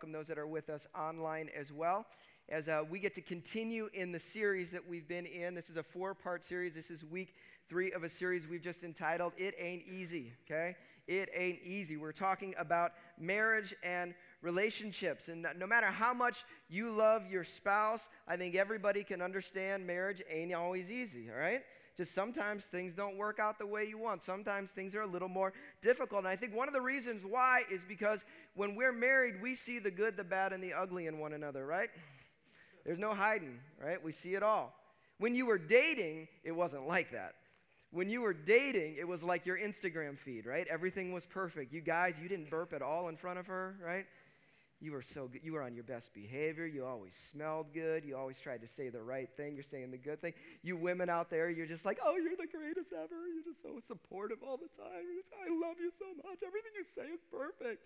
welcome those that are with us online as well. As uh, we get to continue in the series that we've been in, this is a four part series. This is week three of a series we've just entitled It Ain't Easy, okay? It Ain't Easy. We're talking about marriage and relationships. And no matter how much you love your spouse, I think everybody can understand marriage ain't always easy, all right? Sometimes things don't work out the way you want. Sometimes things are a little more difficult. And I think one of the reasons why is because when we're married, we see the good, the bad, and the ugly in one another, right? There's no hiding, right? We see it all. When you were dating, it wasn't like that. When you were dating, it was like your Instagram feed, right? Everything was perfect. You guys, you didn't burp at all in front of her, right? You were so good. You were on your best behavior. You always smelled good. You always tried to say the right thing. You're saying the good thing. You women out there, you're just like, oh, you're the greatest ever. You're just so supportive all the time. Just, I love you so much. Everything you say is perfect.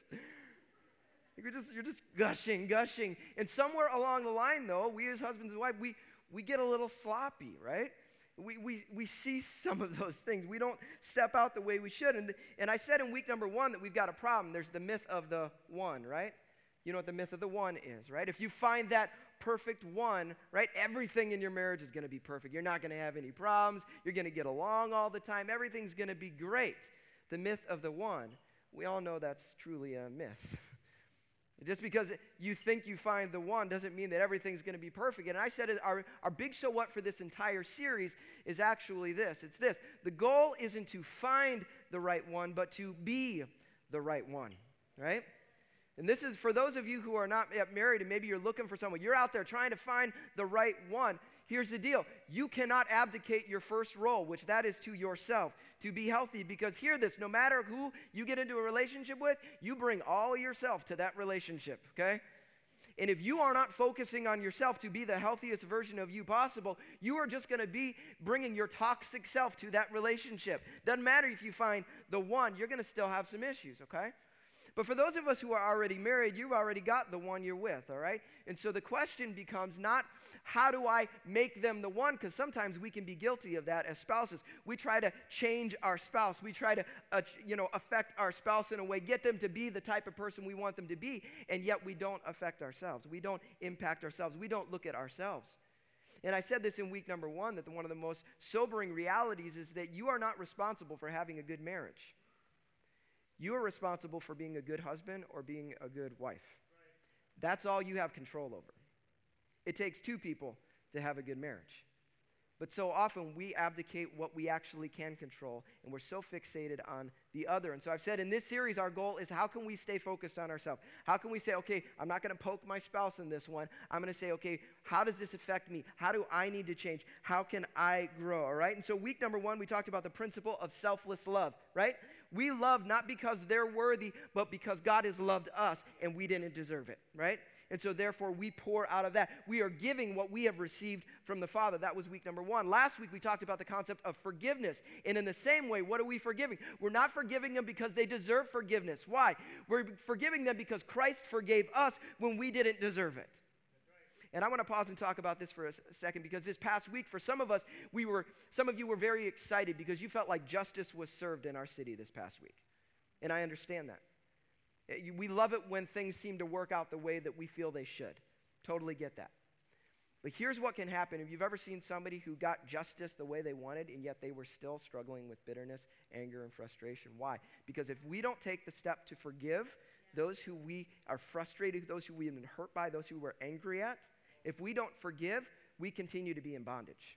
You're just, you're just gushing, gushing. And somewhere along the line, though, we as husbands and wives, we, we get a little sloppy, right? We, we, we see some of those things. We don't step out the way we should. And, and I said in week number one that we've got a problem. There's the myth of the one, right? You know what the myth of the one is, right? If you find that perfect one, right, everything in your marriage is going to be perfect. You're not going to have any problems. You're going to get along all the time. Everything's going to be great. The myth of the one, we all know that's truly a myth. Just because you think you find the one doesn't mean that everything's going to be perfect. And I said our, our big so what for this entire series is actually this it's this the goal isn't to find the right one, but to be the right one, right? And this is for those of you who are not yet married and maybe you're looking for someone. You're out there trying to find the right one. Here's the deal. You cannot abdicate your first role, which that is to yourself, to be healthy because hear this, no matter who you get into a relationship with, you bring all yourself to that relationship, okay? And if you are not focusing on yourself to be the healthiest version of you possible, you are just going to be bringing your toxic self to that relationship. Doesn't matter if you find the one, you're going to still have some issues, okay? But for those of us who are already married, you've already got the one you're with, all right? And so the question becomes not how do I make them the one? Because sometimes we can be guilty of that as spouses. We try to change our spouse. We try to, uh, you know, affect our spouse in a way, get them to be the type of person we want them to be, and yet we don't affect ourselves. We don't impact ourselves. We don't look at ourselves. And I said this in week number one that the, one of the most sobering realities is that you are not responsible for having a good marriage. You are responsible for being a good husband or being a good wife. That's all you have control over. It takes two people to have a good marriage. But so often we abdicate what we actually can control, and we're so fixated on the other. And so I've said in this series, our goal is how can we stay focused on ourselves? How can we say, okay, I'm not going to poke my spouse in this one. I'm going to say, okay, how does this affect me? How do I need to change? How can I grow? All right? And so, week number one, we talked about the principle of selfless love, right? We love not because they're worthy, but because God has loved us and we didn't deserve it, right? And so, therefore, we pour out of that. We are giving what we have received from the Father. That was week number one. Last week, we talked about the concept of forgiveness. And in the same way, what are we forgiving? We're not forgiving them because they deserve forgiveness. Why? We're forgiving them because Christ forgave us when we didn't deserve it. And I want to pause and talk about this for a second because this past week, for some of us, we were, some of you were very excited because you felt like justice was served in our city this past week. And I understand that. Eh, we love it when things seem to work out the way that we feel they should. Totally get that. But here's what can happen. If you've ever seen somebody who got justice the way they wanted and yet they were still struggling with bitterness, anger, and frustration. Why? Because if we don't take the step to forgive those who we are frustrated, those who we've been hurt by, those who we're angry at, if we don't forgive, we continue to be in bondage.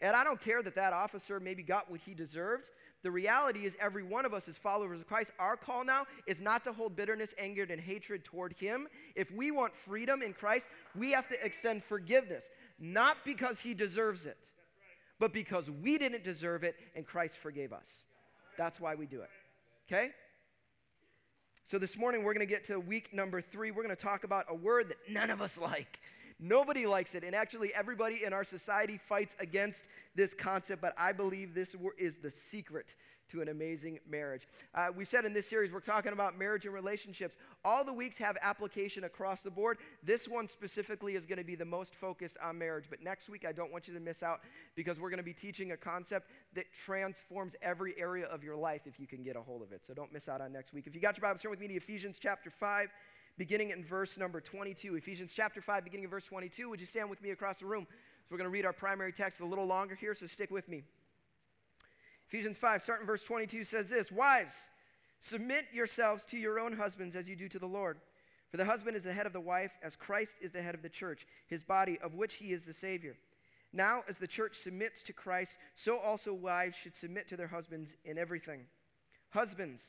And I don't care that that officer maybe got what he deserved. The reality is, every one of us as followers of Christ, our call now is not to hold bitterness, anger, and hatred toward him. If we want freedom in Christ, we have to extend forgiveness, not because he deserves it, but because we didn't deserve it and Christ forgave us. That's why we do it. Okay? So this morning, we're going to get to week number three. We're going to talk about a word that none of us like. Nobody likes it. And actually, everybody in our society fights against this concept, but I believe this is the secret to an amazing marriage. Uh, we said in this series, we're talking about marriage and relationships. All the weeks have application across the board. This one specifically is going to be the most focused on marriage. But next week, I don't want you to miss out because we're going to be teaching a concept that transforms every area of your life if you can get a hold of it. So don't miss out on next week. If you got your Bible, turn with me to Ephesians chapter 5 beginning in verse number 22. Ephesians chapter 5, beginning in verse 22. Would you stand with me across the room? So we're going to read our primary text a little longer here, so stick with me. Ephesians 5, starting verse 22, says this Wives, submit yourselves to your own husbands as you do to the Lord. For the husband is the head of the wife, as Christ is the head of the church, his body, of which he is the Savior. Now, as the church submits to Christ, so also wives should submit to their husbands in everything. Husbands,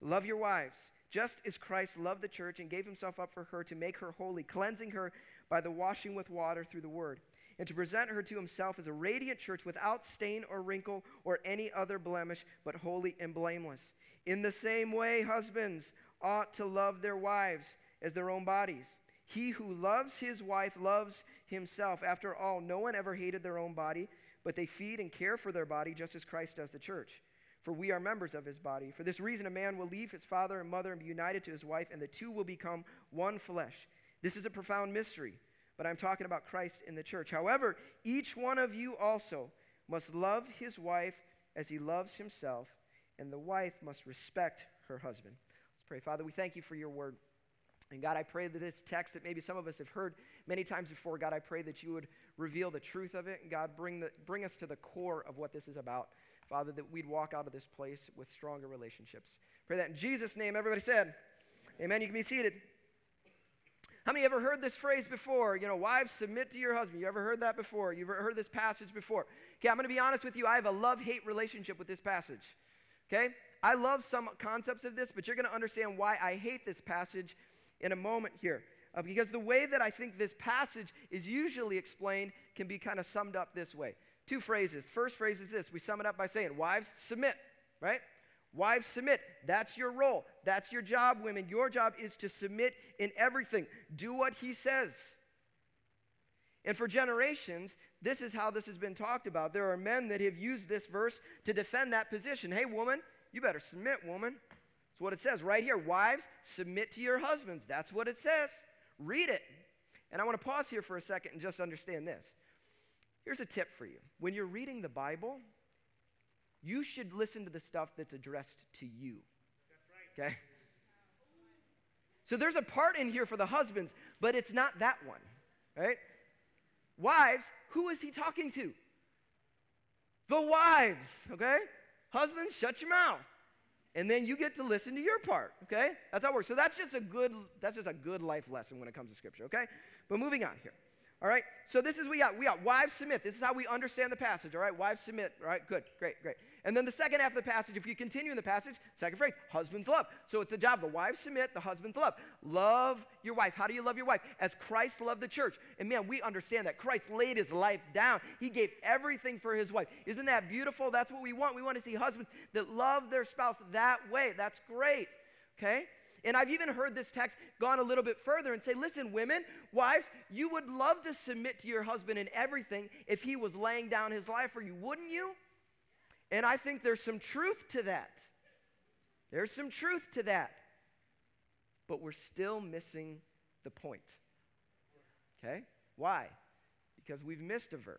love your wives, just as Christ loved the church and gave himself up for her to make her holy, cleansing her by the washing with water through the word and to present her to himself as a radiant church without stain or wrinkle or any other blemish, but holy and blameless. In the same way, husbands ought to love their wives as their own bodies. He who loves his wife loves himself. After all, no one ever hated their own body, but they feed and care for their body just as Christ does the church. For we are members of his body. For this reason, a man will leave his father and mother and be united to his wife, and the two will become one flesh. This is a profound mystery but I'm talking about Christ in the church. However, each one of you also must love his wife as he loves himself, and the wife must respect her husband. Let's pray. Father, we thank you for your word. And God, I pray that this text that maybe some of us have heard many times before, God, I pray that you would reveal the truth of it. And God, bring, the, bring us to the core of what this is about. Father, that we'd walk out of this place with stronger relationships. Pray that in Jesus' name, everybody said, Amen. You can be seated. How many ever heard this phrase before? You know, wives, submit to your husband. You ever heard that before? You've heard this passage before. Okay, I'm going to be honest with you. I have a love hate relationship with this passage. Okay? I love some concepts of this, but you're going to understand why I hate this passage in a moment here. Uh, because the way that I think this passage is usually explained can be kind of summed up this way. Two phrases. First phrase is this we sum it up by saying, Wives, submit, right? Wives, submit. That's your role. That's your job, women. Your job is to submit in everything. Do what he says. And for generations, this is how this has been talked about. There are men that have used this verse to defend that position. Hey, woman, you better submit, woman. That's what it says right here. Wives, submit to your husbands. That's what it says. Read it. And I want to pause here for a second and just understand this. Here's a tip for you. When you're reading the Bible, you should listen to the stuff that's addressed to you. Okay? So there's a part in here for the husbands, but it's not that one, right? Wives, who is he talking to? The wives, okay? Husbands, shut your mouth. And then you get to listen to your part, okay? That's how it works. So that's just a good that's just a good life lesson when it comes to scripture, okay? But moving on here. All right? So this is we got we got wives submit. This is how we understand the passage, all right? Wives submit, all right? Good. Great, great. And then the second half of the passage, if you continue in the passage, second phrase, husbands love. So it's the job. The wives submit, the husbands love. Love your wife. How do you love your wife? As Christ loved the church. And man, we understand that Christ laid his life down. He gave everything for his wife. Isn't that beautiful? That's what we want. We want to see husbands that love their spouse that way. That's great. Okay? And I've even heard this text gone a little bit further and say, listen, women, wives, you would love to submit to your husband in everything if he was laying down his life for you, wouldn't you? And I think there's some truth to that. There's some truth to that. But we're still missing the point. Okay? Why? Because we've missed a verse.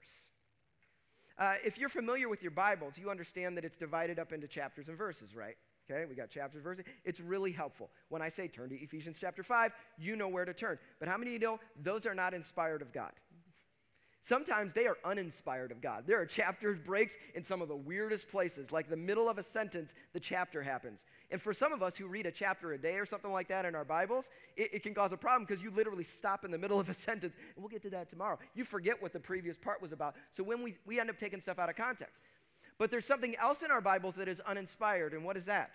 Uh, if you're familiar with your Bibles, you understand that it's divided up into chapters and verses, right? Okay, we got chapters, verses. It's really helpful. When I say turn to Ephesians chapter 5, you know where to turn. But how many of you know those are not inspired of God? Sometimes they are uninspired of God. There are chapter breaks in some of the weirdest places, like the middle of a sentence, the chapter happens. And for some of us who read a chapter a day or something like that in our Bibles, it, it can cause a problem because you literally stop in the middle of a sentence. And we'll get to that tomorrow. You forget what the previous part was about. So when we, we end up taking stuff out of context. But there's something else in our Bibles that is uninspired. And what is that?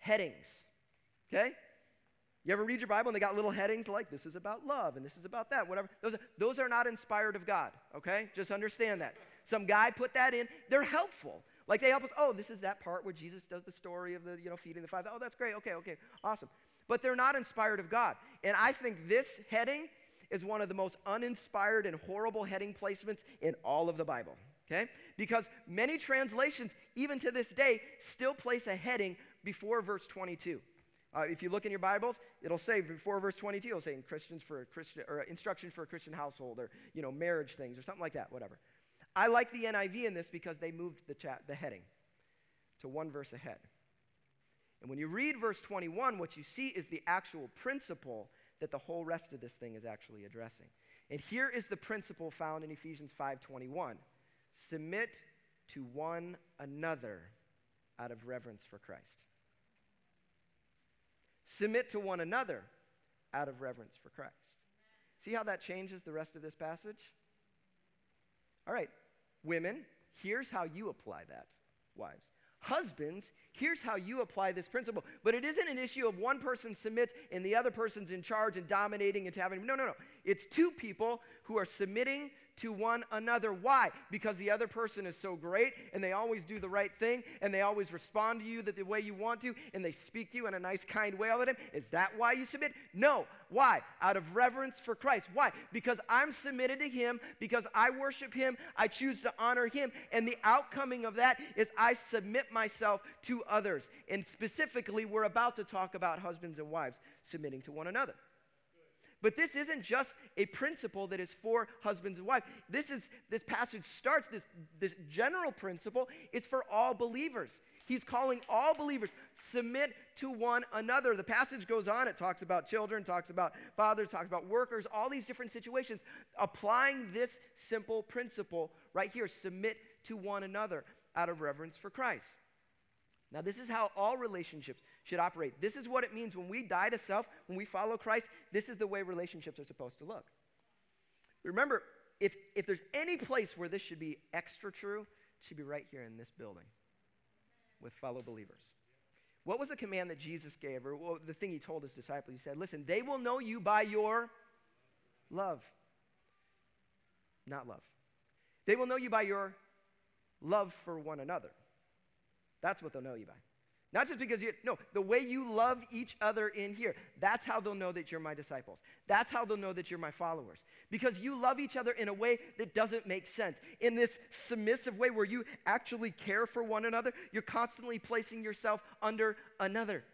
Headings. Okay? You ever read your Bible and they got little headings like this is about love and this is about that, whatever? Those are, those are not inspired of God, okay? Just understand that. Some guy put that in. They're helpful. Like they help us, oh, this is that part where Jesus does the story of the, you know, feeding the five. Oh, that's great. Okay, okay, awesome. But they're not inspired of God. And I think this heading is one of the most uninspired and horrible heading placements in all of the Bible okay? Because many translations even to this day, still place a heading before verse 22. Uh, if you look in your Bibles, it'll say before verse 22, it'll say in Christians for a Christian or instruction for a Christian household or you know marriage things or something like that, whatever. I like the NIV in this because they moved the, chat, the heading to one verse ahead. And when you read verse 21, what you see is the actual principle that the whole rest of this thing is actually addressing. And here is the principle found in Ephesians 5:21. Submit to one another out of reverence for Christ. Submit to one another out of reverence for Christ. See how that changes the rest of this passage? All right, women, here's how you apply that, wives. Husbands, here's how you apply this principle. But it isn't an issue of one person submits and the other person's in charge and dominating and having. No, no, no. It's two people who are submitting to one another. Why? Because the other person is so great and they always do the right thing and they always respond to you the way you want to and they speak to you in a nice, kind way all the time. Is that why you submit? No. Why? Out of reverence for Christ. Why? Because I'm submitted to Him, because I worship Him, I choose to honor Him, and the outcoming of that is I submit myself to others. And specifically, we're about to talk about husbands and wives submitting to one another. But this isn't just a principle that is for husbands and wives. This is this passage starts this this general principle is for all believers. He's calling all believers submit to one another. The passage goes on, it talks about children, talks about fathers, talks about workers, all these different situations applying this simple principle right here, submit to one another out of reverence for Christ. Now, this is how all relationships should operate. This is what it means when we die to self, when we follow Christ. This is the way relationships are supposed to look. Remember, if, if there's any place where this should be extra true, it should be right here in this building with fellow believers. What was the command that Jesus gave, or well, the thing he told his disciples? He said, Listen, they will know you by your love. Not love. They will know you by your love for one another. That's what they'll know you by. Not just because you, no, the way you love each other in here. That's how they'll know that you're my disciples. That's how they'll know that you're my followers. Because you love each other in a way that doesn't make sense. In this submissive way where you actually care for one another, you're constantly placing yourself under another.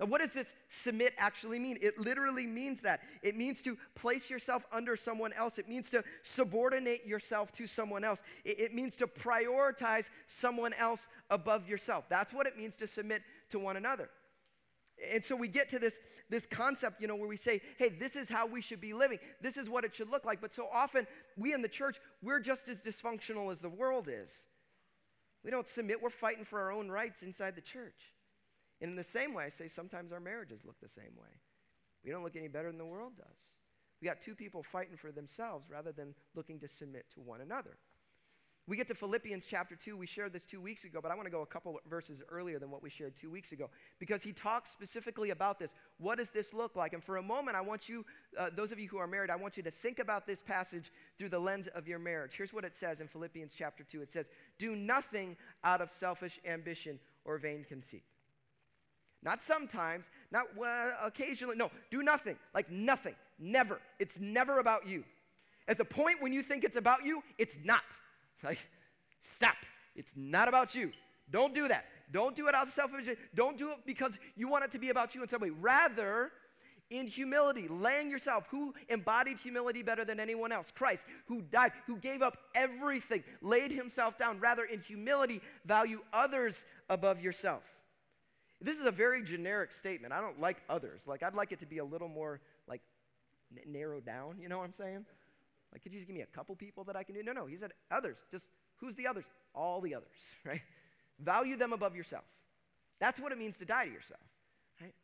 Now, what does this submit actually mean? It literally means that. It means to place yourself under someone else. It means to subordinate yourself to someone else. It, it, means to prioritize someone else above yourself. That's what it means to submit to one another. And so we get to this, this concept, you know, where we say, hey, this is how we should be living. This is what it should look like. But so often, we in the church, we're just as dysfunctional as the world is. We don't submit, we're fighting for our own rights inside the church. And in the same way, I say sometimes our marriages look the same way. We don't look any better than the world does. We got two people fighting for themselves rather than looking to submit to one another. We get to Philippians chapter 2. We shared this two weeks ago, but I want to go a couple verses earlier than what we shared two weeks ago because he talks specifically about this. What does this look like? And for a moment, I want you, uh, those of you who are married, I want you to think about this passage through the lens of your marriage. Here's what it says in Philippians chapter 2 it says, Do nothing out of selfish ambition or vain conceit. Not sometimes, not uh, occasionally. No, do nothing. Like nothing. Never. It's never about you. At the point when you think it's about you, it's not. Like, stop. It's not about you. Don't do that. Don't do it out of selfish. Don't do it because you want it to be about you in some way. Rather, in humility, laying yourself, who embodied humility better than anyone else? Christ, who died, who gave up everything, laid himself down. Rather, in humility, value others above yourself. This is a very generic statement. I don't like others. Like, I'd like it to be a little more, like, n- narrowed down. You know what I'm saying? Like, could you just give me a couple people that I can do? No, no. He said others. Just who's the others? All the others, right? Value them above yourself. That's what it means to die to yourself, right?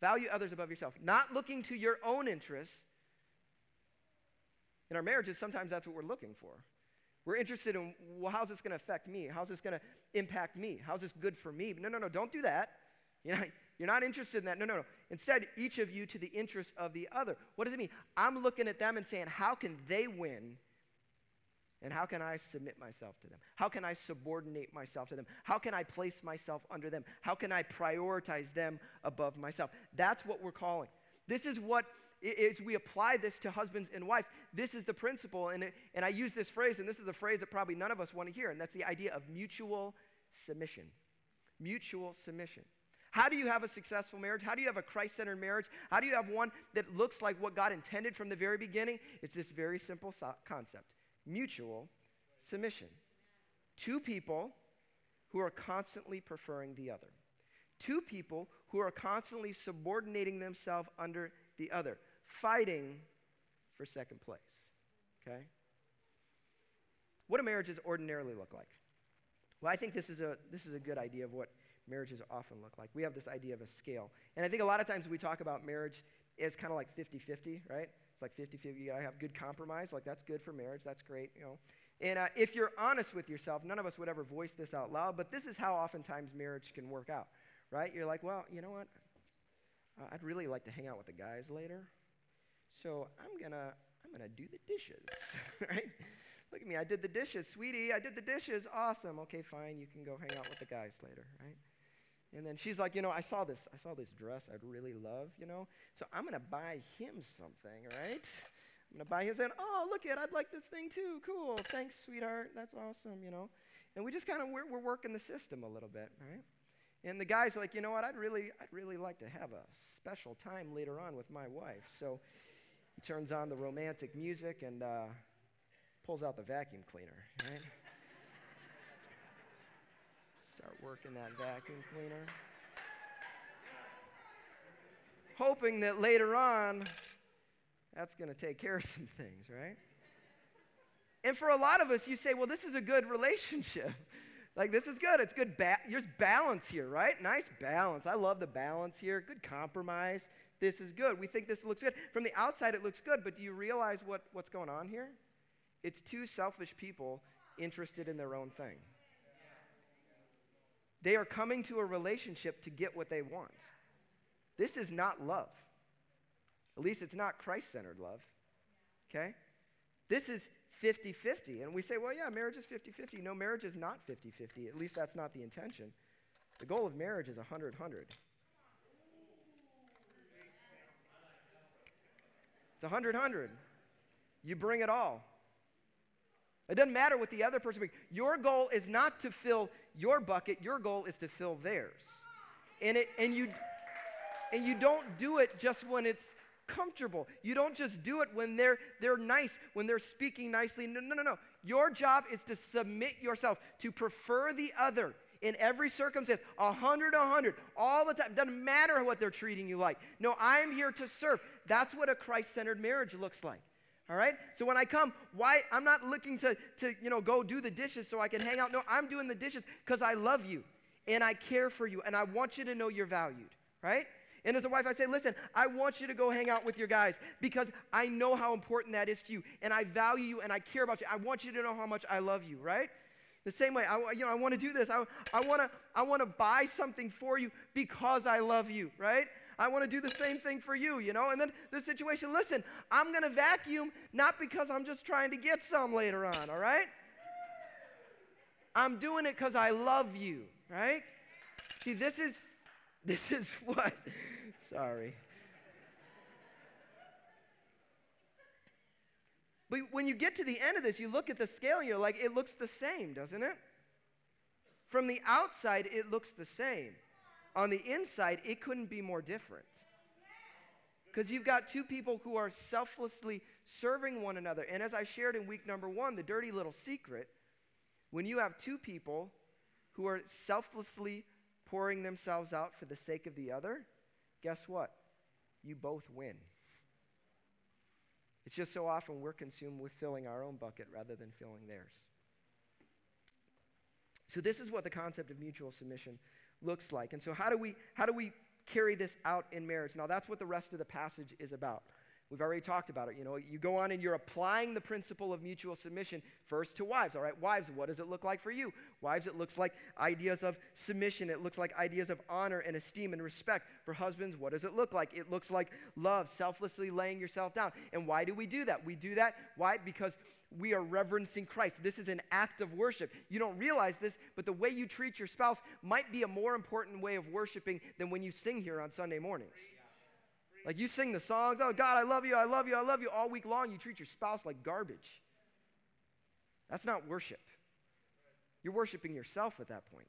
Value others above yourself. Not looking to your own interests. In our marriages, sometimes that's what we're looking for. We're interested in, well, how's this going to affect me? How's this going to impact me? How's this good for me? No, no, no, don't do that. You're not, you're not interested in that. No, no, no. Instead, each of you to the interest of the other. What does it mean? I'm looking at them and saying, how can they win? And how can I submit myself to them? How can I subordinate myself to them? How can I place myself under them? How can I prioritize them above myself? That's what we're calling. This is what as we apply this to husbands and wives, this is the principle. And, it, and I use this phrase, and this is the phrase that probably none of us want to hear, and that's the idea of mutual submission. Mutual submission. How do you have a successful marriage? How do you have a Christ centered marriage? How do you have one that looks like what God intended from the very beginning? It's this very simple so- concept mutual submission. Two people who are constantly preferring the other. Two people who are constantly subordinating themselves under the other, fighting for second place. Okay? What do marriages ordinarily look like? Well, I think this is a, this is a good idea of what marriages often look like. We have this idea of a scale. And I think a lot of times we talk about marriage as kind of like 50 50, right? It's like 50 50. You gotta have good compromise. Like, that's good for marriage. That's great, you know. And uh, if you're honest with yourself, none of us would ever voice this out loud, but this is how oftentimes marriage can work out, right? You're like, well, you know what? Uh, I'd really like to hang out with the guys later. So I'm gonna, I'm gonna do the dishes, right? Look at me, I did the dishes, sweetie, I did the dishes, awesome. Okay, fine, you can go hang out with the guys later, right? And then she's like, you know, I saw this, I saw this dress I'd really love, you know, so I'm gonna buy him something, right? I'm gonna buy him saying, oh, look it, I'd like this thing too, cool, thanks, sweetheart, that's awesome, you know. And we just kind of we're, we're working the system a little bit, right? And the guy's like, you know what, I'd really, I'd really like to have a special time later on with my wife. So he turns on the romantic music and uh, pulls out the vacuum cleaner, right? Start working that vacuum cleaner. Hoping that later on, that's going to take care of some things, right? And for a lot of us, you say, well, this is a good relationship. Like, this is good. It's good. Ba- there's balance here, right? Nice balance. I love the balance here. Good compromise. This is good. We think this looks good. From the outside, it looks good, but do you realize what, what's going on here? It's two selfish people interested in their own thing. They are coming to a relationship to get what they want. This is not love. At least it's not Christ centered love. Okay? This is 50 50. And we say, well, yeah, marriage is 50 50. No, marriage is not 50 50. At least that's not the intention. The goal of marriage is 100 100. It's 100 100. You bring it all. It doesn't matter what the other person brings. Your goal is not to fill your bucket, your goal is to fill theirs. And, it, and, you, and you don't do it just when it's comfortable. You don't just do it when they're, they're nice, when they're speaking nicely. No, no, no, no. Your job is to submit yourself, to prefer the other in every circumstance, a hundred, a hundred, all the time. Doesn't matter what they're treating you like. No, I'm here to serve. That's what a Christ centered marriage looks like. All right? So when I come, why I'm not looking to, to you know go do the dishes so I can hang out. No, I'm doing the dishes because I love you and I care for you and I want you to know you're valued, right? And as a wife, I say, listen, I want you to go hang out with your guys because I know how important that is to you and I value you and I care about you. I want you to know how much I love you, right? The same way, I, you know, I want to do this. I, I want to I wanna buy something for you because I love you, right? I want to do the same thing for you, you know? And then the situation, listen, I'm going to vacuum not because I'm just trying to get some later on, all right? I'm doing it because I love you, right? See, this is this is what sorry. But when you get to the end of this, you look at the scale and you're like, it looks the same, doesn't it? From the outside, it looks the same on the inside, it couldn't be more different. Because you've got two people who are selflessly serving one another. And as I shared in week number one, the dirty little secret when you have two people who are selflessly pouring themselves out for the sake of the other, guess what? You both win. It's just so often we're consumed with filling our own bucket rather than filling theirs. So, this is what the concept of mutual submission looks like. And so how do we how do we carry this out in marriage? Now that's what the rest of the passage is about. We've already talked about it. You know, you go on and you're applying the principle of mutual submission first to wives. All right, wives, what does it look like for you? Wives, it looks like ideas of submission. It looks like ideas of honor and esteem and respect. For husbands, what does it look like? It looks like love, selflessly laying yourself down. And why do we do that? We do that, why? Because we are reverencing Christ. This is an act of worship. You don't realize this, but the way you treat your spouse might be a more important way of worshiping than when you sing here on Sunday mornings. Like you sing the songs, oh God, I love you, I love you, I love you all week long. You treat your spouse like garbage. That's not worship. You're worshiping yourself at that point.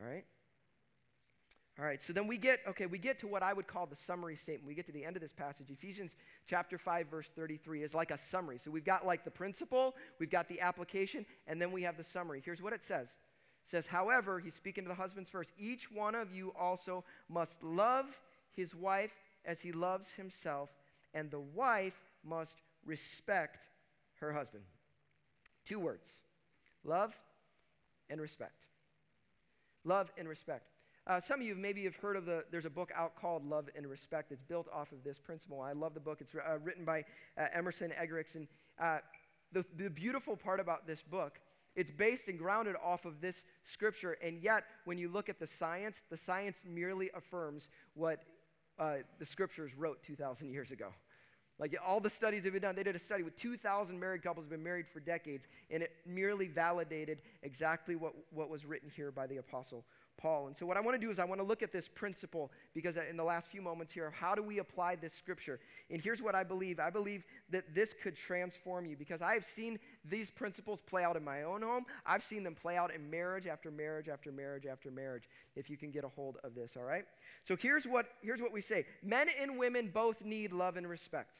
All right? All right, so then we get, okay, we get to what I would call the summary statement. We get to the end of this passage. Ephesians chapter 5, verse 33 is like a summary. So we've got like the principle, we've got the application, and then we have the summary. Here's what it says. It says, however, he's speaking to the husbands first, each one of you also must love his wife as he loves himself, and the wife must respect her husband. Two words love and respect. Love and respect. Uh, some of you maybe have heard of the, there's a book out called Love and Respect. that's built off of this principle. I love the book. It's uh, written by uh, Emerson Eggerichs. And uh, the, the beautiful part about this book, it's based and grounded off of this scripture. And yet, when you look at the science, the science merely affirms what uh, the scriptures wrote 2,000 years ago. Like all the studies have been done, they did a study with 2,000 married couples who've been married for decades, and it merely validated exactly what, what was written here by the Apostle Paul. And so, what I want to do is, I want to look at this principle because in the last few moments here, how do we apply this scripture? And here's what I believe I believe that this could transform you because I have seen these principles play out in my own home. I've seen them play out in marriage after marriage after marriage after marriage, if you can get a hold of this, all right? So, here's what, here's what we say men and women both need love and respect.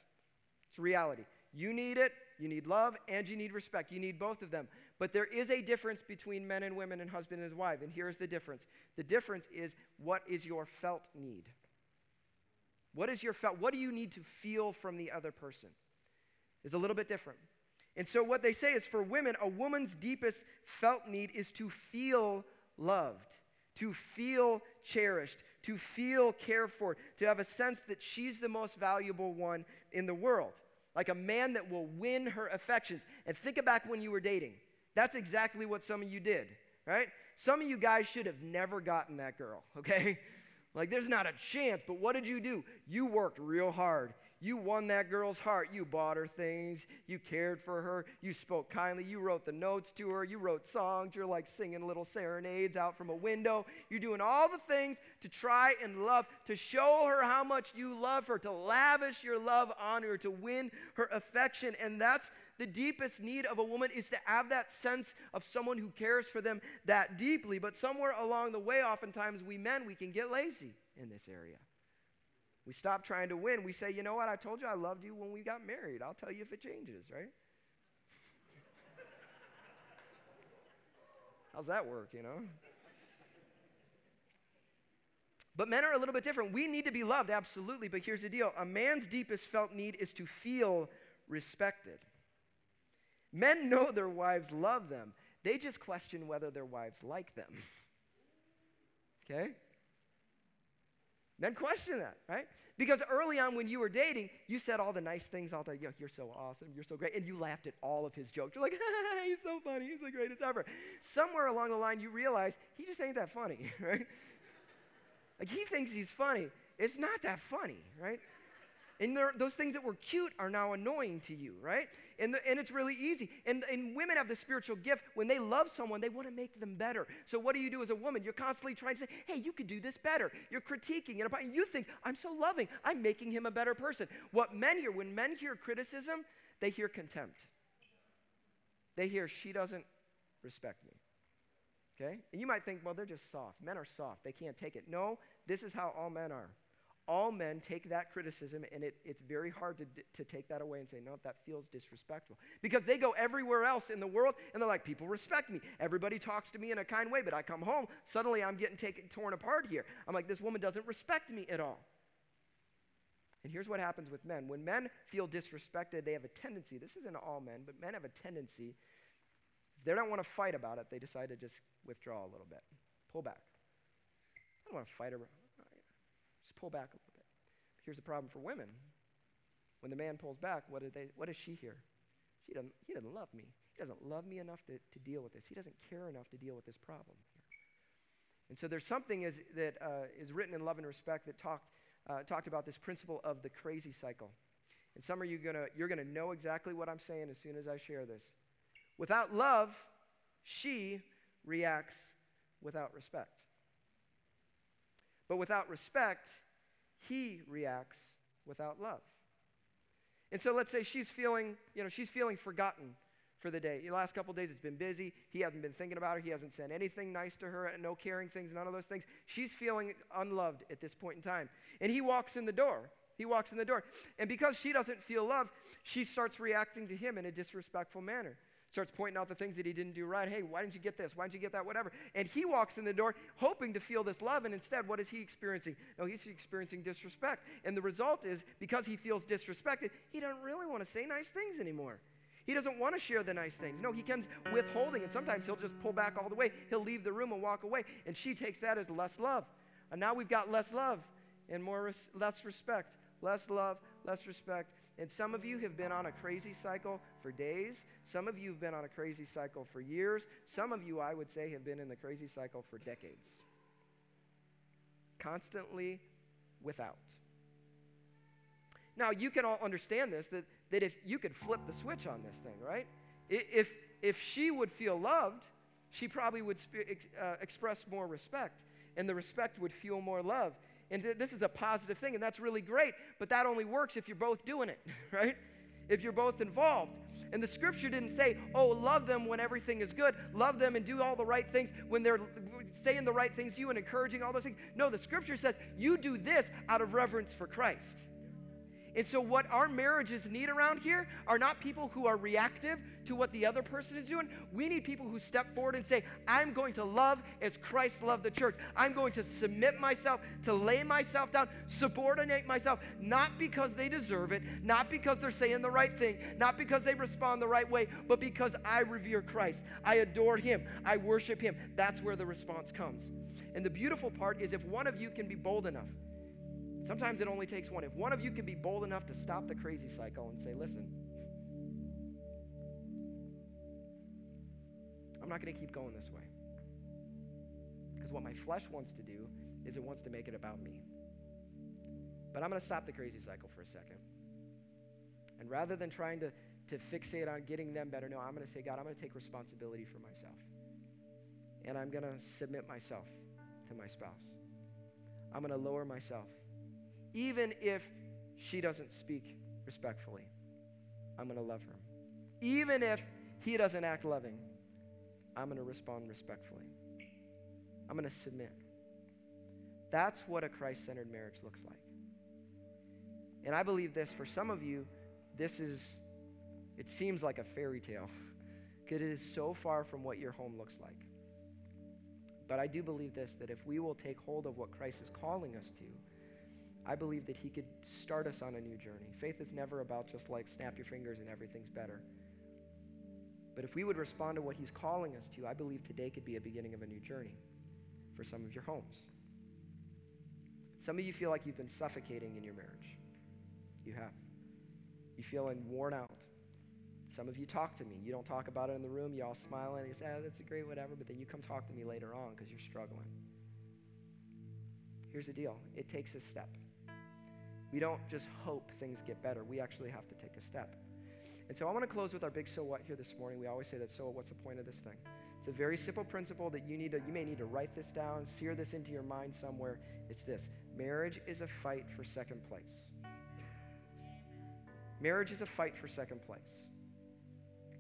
It's reality. You need it, you need love, and you need respect. You need both of them. But there is a difference between men and women and husband and wife. And here's the difference the difference is what is your felt need? What is your felt? What do you need to feel from the other person? Is a little bit different. And so, what they say is for women, a woman's deepest felt need is to feel loved, to feel cherished, to feel cared for, to have a sense that she's the most valuable one in the world like a man that will win her affections. And think back when you were dating. That's exactly what some of you did, right? Some of you guys should have never gotten that girl, okay? Like, there's not a chance, but what did you do? You worked real hard. You won that girl's heart. You bought her things. You cared for her. You spoke kindly. You wrote the notes to her. You wrote songs. You're like singing little serenades out from a window. You're doing all the things to try and love, to show her how much you love her, to lavish your love on her, to win her affection. And that's the deepest need of a woman is to have that sense of someone who cares for them that deeply. But somewhere along the way, oftentimes we men, we can get lazy in this area. We stop trying to win. We say, you know what? I told you I loved you when we got married. I'll tell you if it changes, right? How's that work, you know? But men are a little bit different. We need to be loved, absolutely. But here's the deal a man's deepest felt need is to feel respected. Men know their wives love them, they just question whether their wives like them. okay? Men question that, right? Because early on when you were dating, you said all the nice things all the, Yo, you're so awesome, you're so great, and you laughed at all of his jokes. You're like, he's so funny, he's the greatest ever. Somewhere along the line, you realize he just ain't that funny, right? like he thinks he's funny. It's not that funny, right? And those things that were cute are now annoying to you, right? And, the, and it's really easy. And, and women have the spiritual gift. When they love someone, they want to make them better. So what do you do as a woman? You're constantly trying to say, hey, you could do this better. You're critiquing. And you think, I'm so loving. I'm making him a better person. What men hear, when men hear criticism, they hear contempt. They hear, she doesn't respect me. Okay? And you might think, well, they're just soft. Men are soft. They can't take it. No, this is how all men are all men take that criticism and it, it's very hard to, to take that away and say, no, that feels disrespectful. Because they go everywhere else in the world and they're like, people respect me. Everybody talks to me in a kind way, but I come home, suddenly I'm getting taken, torn apart here. I'm like, this woman doesn't respect me at all. And here's what happens with men. When men feel disrespected, they have a tendency, this isn't all men, but men have a tendency, if they don't want to fight about it, they decide to just withdraw a little bit, pull back. I don't want to fight about just pull back a little bit. Here's the problem for women. When the man pulls back, what, they, what does she hear? She doesn't, he doesn't love me. He doesn't love me enough to, to deal with this. He doesn't care enough to deal with this problem. And so there's something is, that uh, is written in Love and Respect that talked, uh, talked about this principle of the crazy cycle. And some of you gonna, you're going to know exactly what I'm saying as soon as I share this. Without love, she reacts without respect. But without respect, he reacts without love. And so let's say she's feeling, you know, she's feeling forgotten for the day. The last couple days it's been busy. He hasn't been thinking about her. He hasn't said anything nice to her, no caring things, none of those things. She's feeling unloved at this point in time. And he walks in the door. He walks in the door. And because she doesn't feel loved, she starts reacting to him in a disrespectful manner. Starts pointing out the things that he didn't do right. Hey, why didn't you get this? Why didn't you get that? Whatever. And he walks in the door hoping to feel this love, and instead, what is he experiencing? No, he's experiencing disrespect. And the result is, because he feels disrespected, he doesn't really want to say nice things anymore. He doesn't want to share the nice things. No, he comes withholding, and sometimes he'll just pull back all the way. He'll leave the room and walk away, and she takes that as less love. And now we've got less love and more res- less respect less love, less respect. And some of you have been on a crazy cycle for days. Some of you have been on a crazy cycle for years. Some of you, I would say, have been in the crazy cycle for decades. Constantly without. Now, you can all understand this that, that if you could flip the switch on this thing, right? If, if she would feel loved, she probably would sp- uh, express more respect, and the respect would fuel more love. And th- this is a positive thing, and that's really great, but that only works if you're both doing it, right? If you're both involved. And the scripture didn't say, oh, love them when everything is good. Love them and do all the right things when they're saying the right things to you and encouraging all those things. No, the scripture says, you do this out of reverence for Christ. And so, what our marriages need around here are not people who are reactive to what the other person is doing. We need people who step forward and say, I'm going to love as Christ loved the church. I'm going to submit myself, to lay myself down, subordinate myself, not because they deserve it, not because they're saying the right thing, not because they respond the right way, but because I revere Christ. I adore Him. I worship Him. That's where the response comes. And the beautiful part is if one of you can be bold enough, Sometimes it only takes one. If one of you can be bold enough to stop the crazy cycle and say, listen, I'm not going to keep going this way. Because what my flesh wants to do is it wants to make it about me. But I'm going to stop the crazy cycle for a second. And rather than trying to, to fixate on getting them better, no, I'm going to say, God, I'm going to take responsibility for myself. And I'm going to submit myself to my spouse. I'm going to lower myself even if she doesn't speak respectfully. I'm going to love her. Even if he doesn't act loving, I'm going to respond respectfully. I'm going to submit. That's what a Christ centered marriage looks like. And I believe this for some of you, this is, it seems like a fairy tale because it is so far from what your home looks like. But I do believe this that if we will take hold of what Christ is calling us to, I believe that He could start us on a new journey. Faith is never about just like snap your fingers and everything's better. But if we would respond to what He's calling us to, I believe today could be a beginning of a new journey for some of your homes. Some of you feel like you've been suffocating in your marriage. You have. You feeling worn out. Some of you talk to me. You don't talk about it in the room. You all smile and you say, oh, that's a great whatever, but then you come talk to me later on because you're struggling. Here's the deal it takes a step. We don't just hope things get better. We actually have to take a step. And so I want to close with our big so what here this morning. We always say that so what's the point of this thing? It's a very simple principle that you need to you may need to write this down, sear this into your mind somewhere. It's this. Marriage is a fight for second place. Marriage is a fight for second place.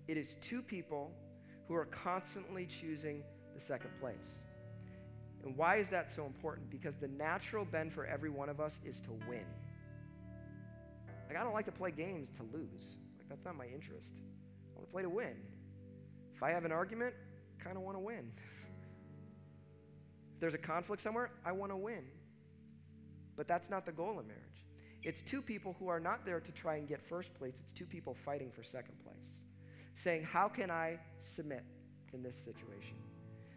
It is two people who are constantly choosing the second place. And why is that so important? Because the natural bend for every one of us is to win. Like, I don't like to play games to lose. Like, that's not my interest. I want to play to win. If I have an argument, I kind of want to win. if there's a conflict somewhere, I want to win. But that's not the goal of marriage. It's two people who are not there to try and get first place, it's two people fighting for second place. Saying, How can I submit in this situation?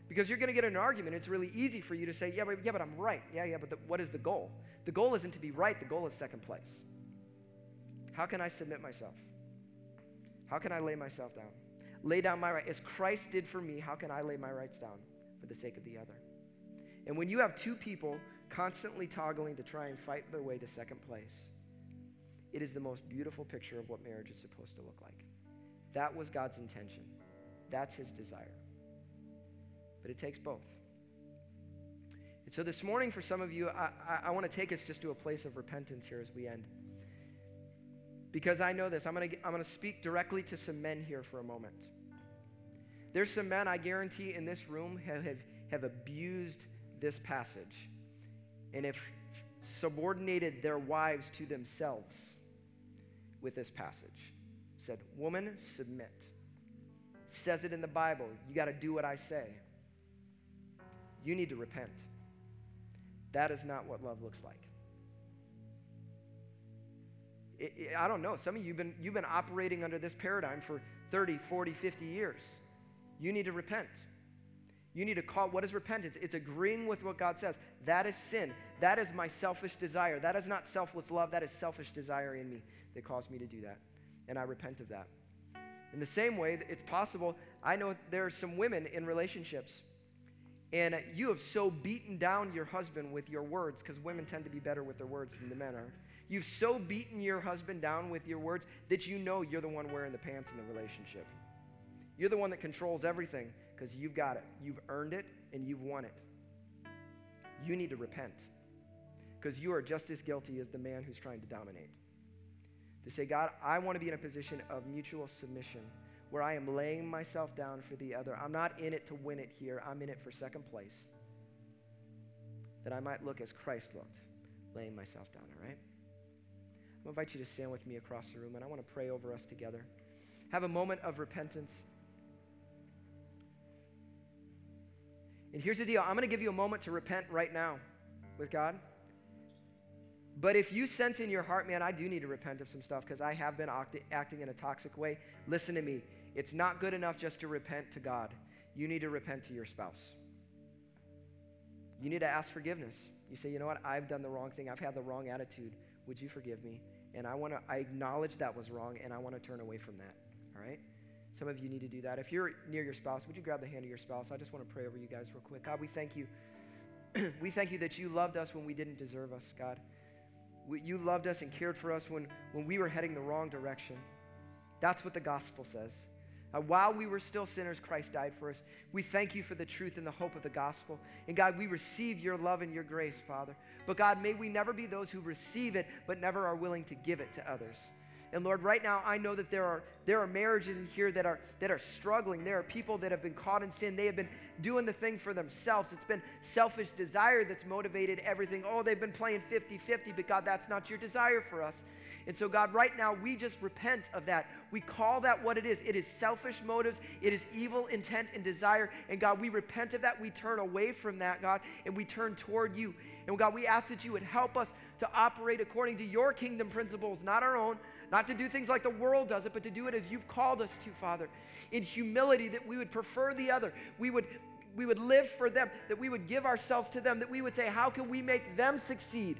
Because you're going to get in an argument. It's really easy for you to say, Yeah, but, yeah, but I'm right. Yeah, yeah, but the, what is the goal? The goal isn't to be right, the goal is second place. How can I submit myself? How can I lay myself down? Lay down my right. As Christ did for me, how can I lay my rights down for the sake of the other? And when you have two people constantly toggling to try and fight their way to second place, it is the most beautiful picture of what marriage is supposed to look like. That was God's intention. That's his desire. But it takes both. And so this morning, for some of you, I, I, I want to take us just to a place of repentance here as we end. Because I know this. I'm going to I'm going to speak directly to some men here for a moment. There's some men I guarantee in this room have, have, have abused this passage and have subordinated their wives to themselves with this passage. Said, Woman, submit. Says it in the Bible. You got to do what I say. You need to repent. That is not what love looks like. It, it, I don't know. Some of you have been, you've been operating under this paradigm for 30, 40, 50 years. You need to repent. You need to call what is repentance? It's agreeing with what God says. That is sin. That is my selfish desire. That is not selfless love. That is selfish desire in me that caused me to do that. And I repent of that. In the same way, it's possible. I know there are some women in relationships, and you have so beaten down your husband with your words, because women tend to be better with their words than the men are. You've so beaten your husband down with your words that you know you're the one wearing the pants in the relationship. You're the one that controls everything because you've got it. You've earned it and you've won it. You need to repent because you are just as guilty as the man who's trying to dominate. To say, God, I want to be in a position of mutual submission where I am laying myself down for the other. I'm not in it to win it here, I'm in it for second place. That I might look as Christ looked, laying myself down, all right? I'm going to invite you to stand with me across the room, and I want to pray over us together. Have a moment of repentance. And here's the deal I'm going to give you a moment to repent right now with God. But if you sense in your heart, man, I do need to repent of some stuff because I have been act- acting in a toxic way, listen to me. It's not good enough just to repent to God. You need to repent to your spouse. You need to ask forgiveness. You say, you know what? I've done the wrong thing. I've had the wrong attitude. Would you forgive me? And I want to, I acknowledge that was wrong and I want to turn away from that. All right? Some of you need to do that. If you're near your spouse, would you grab the hand of your spouse? I just want to pray over you guys real quick. God, we thank you. we thank you that you loved us when we didn't deserve us, God. We, you loved us and cared for us when, when we were heading the wrong direction. That's what the gospel says. Uh, while we were still sinners, Christ died for us. We thank you for the truth and the hope of the gospel. And God, we receive your love and your grace, Father. But God, may we never be those who receive it, but never are willing to give it to others. And Lord, right now I know that there are there are marriages in here that are that are struggling. There are people that have been caught in sin. They have been doing the thing for themselves. It's been selfish desire that's motivated everything. Oh, they've been playing 50-50, but God, that's not your desire for us. And so, God, right now, we just repent of that. We call that what it is. It is selfish motives, it is evil intent and desire. And God, we repent of that. We turn away from that, God, and we turn toward you. And God, we ask that you would help us to operate according to your kingdom principles, not our own, not to do things like the world does it, but to do it as you've called us to, Father. In humility, that we would prefer the other. We would we would live for them, that we would give ourselves to them, that we would say, How can we make them succeed?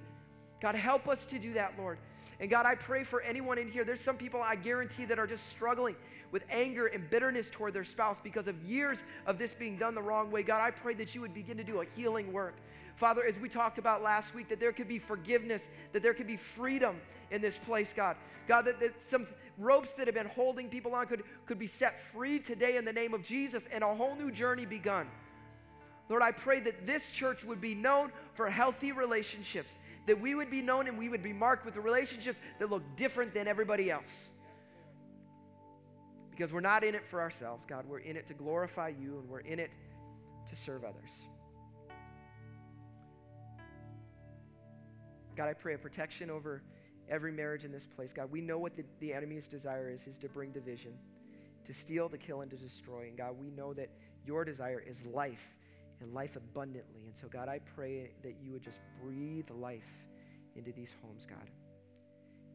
God, help us to do that, Lord. And God, I pray for anyone in here. There's some people I guarantee that are just struggling with anger and bitterness toward their spouse because of years of this being done the wrong way. God, I pray that you would begin to do a healing work. Father, as we talked about last week, that there could be forgiveness, that there could be freedom in this place, God. God, that, that some ropes that have been holding people on could, could be set free today in the name of Jesus and a whole new journey begun. Lord, I pray that this church would be known for healthy relationships, that we would be known and we would be marked with the relationships that look different than everybody else. Because we're not in it for ourselves, God. We're in it to glorify you and we're in it to serve others. God, I pray a protection over every marriage in this place. God, we know what the, the enemy's desire is, is to bring division, to steal, to kill, and to destroy. And God, we know that your desire is life and life abundantly. And so, God, I pray that you would just breathe life into these homes, God.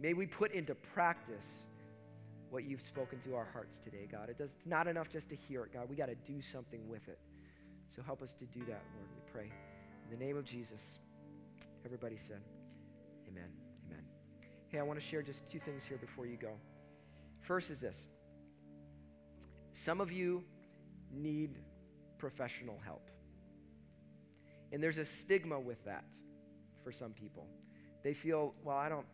May we put into practice what you've spoken to our hearts today, God. It does, it's not enough just to hear it, God. We got to do something with it. So help us to do that, Lord, we pray. In the name of Jesus, everybody said, Amen. Amen. Hey, I want to share just two things here before you go. First is this some of you need professional help. And there's a stigma with that for some people. They feel, well, I don't,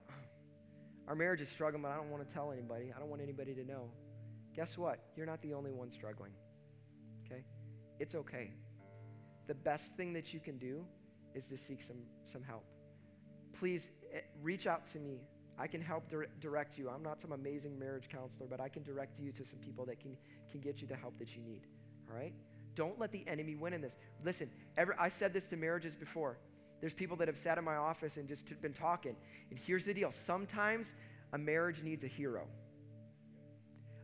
our marriage is struggling, but I don't want to tell anybody. I don't want anybody to know. Guess what? You're not the only one struggling. Okay? It's okay. The best thing that you can do is to seek some, some help. Please Eh, reach out to me. I can help dir- direct you. I'm not some amazing marriage counselor, but I can direct you to some people that can, can get you the help that you need. All right? Don't let the enemy win in this. Listen, I said this to marriages before. There's people that have sat in my office and just been talking. And here's the deal sometimes a marriage needs a hero.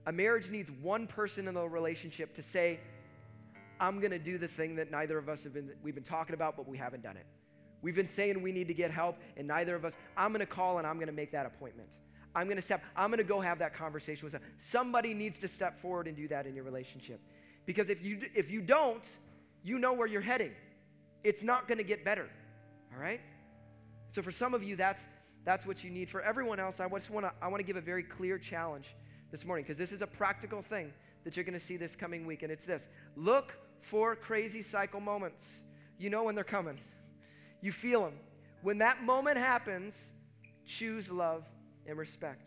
A marriage needs one person in the relationship to say, I'm going to do the thing that neither of us have been, we've been talking about, but we haven't done it. We've been saying we need to get help, and neither of us, I'm going to call and I'm going to make that appointment. I'm going to step, I'm going to go have that conversation with. Somebody needs to step forward and do that in your relationship. Because if you, if you don't, you know where you're heading. It's not going to get better. All right? So for some of you, that's, that's what you need. For everyone else, I just want to I want to give a very clear challenge this morning because this is a practical thing that you're going to see this coming week, and it's this look for crazy cycle moments. You know when they're coming, you feel them. When that moment happens, choose love and respect.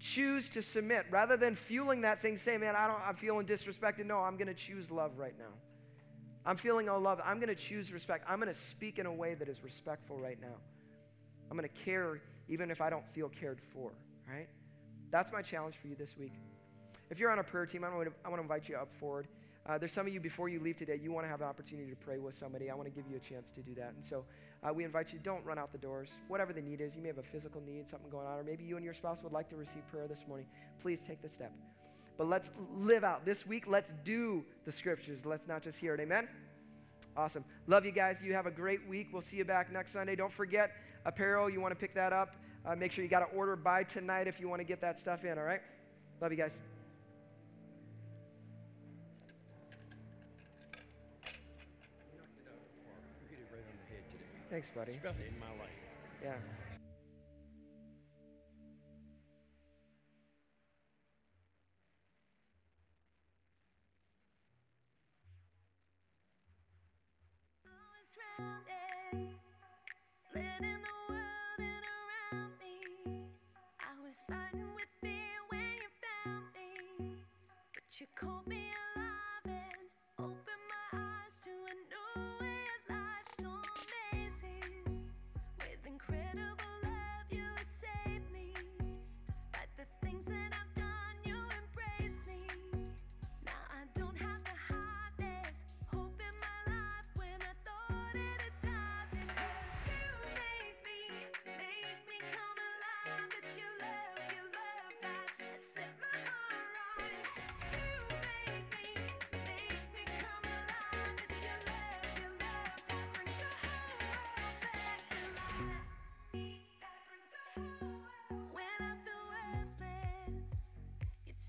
Choose to submit rather than fueling that thing, saying, Man, I don't, I'm feeling disrespected. No, I'm going to choose love right now. I'm feeling all love. I'm going to choose respect. I'm going to speak in a way that is respectful right now. I'm going to care even if I don't feel cared for, right? That's my challenge for you this week. If you're on a prayer team, I want to, I want to invite you up forward. Uh, there's some of you before you leave today, you want to have an opportunity to pray with somebody. I want to give you a chance to do that. And so uh, we invite you, don't run out the doors. Whatever the need is, you may have a physical need, something going on, or maybe you and your spouse would like to receive prayer this morning. Please take the step. But let's live out this week. Let's do the scriptures. Let's not just hear it. Amen? Awesome. Love you guys. You have a great week. We'll see you back next Sunday. Don't forget apparel. You want to pick that up. Uh, make sure you got to order by tonight if you want to get that stuff in, all right? Love you guys. Thanks, buddy. Especially in my life. Yeah. drowning, letting the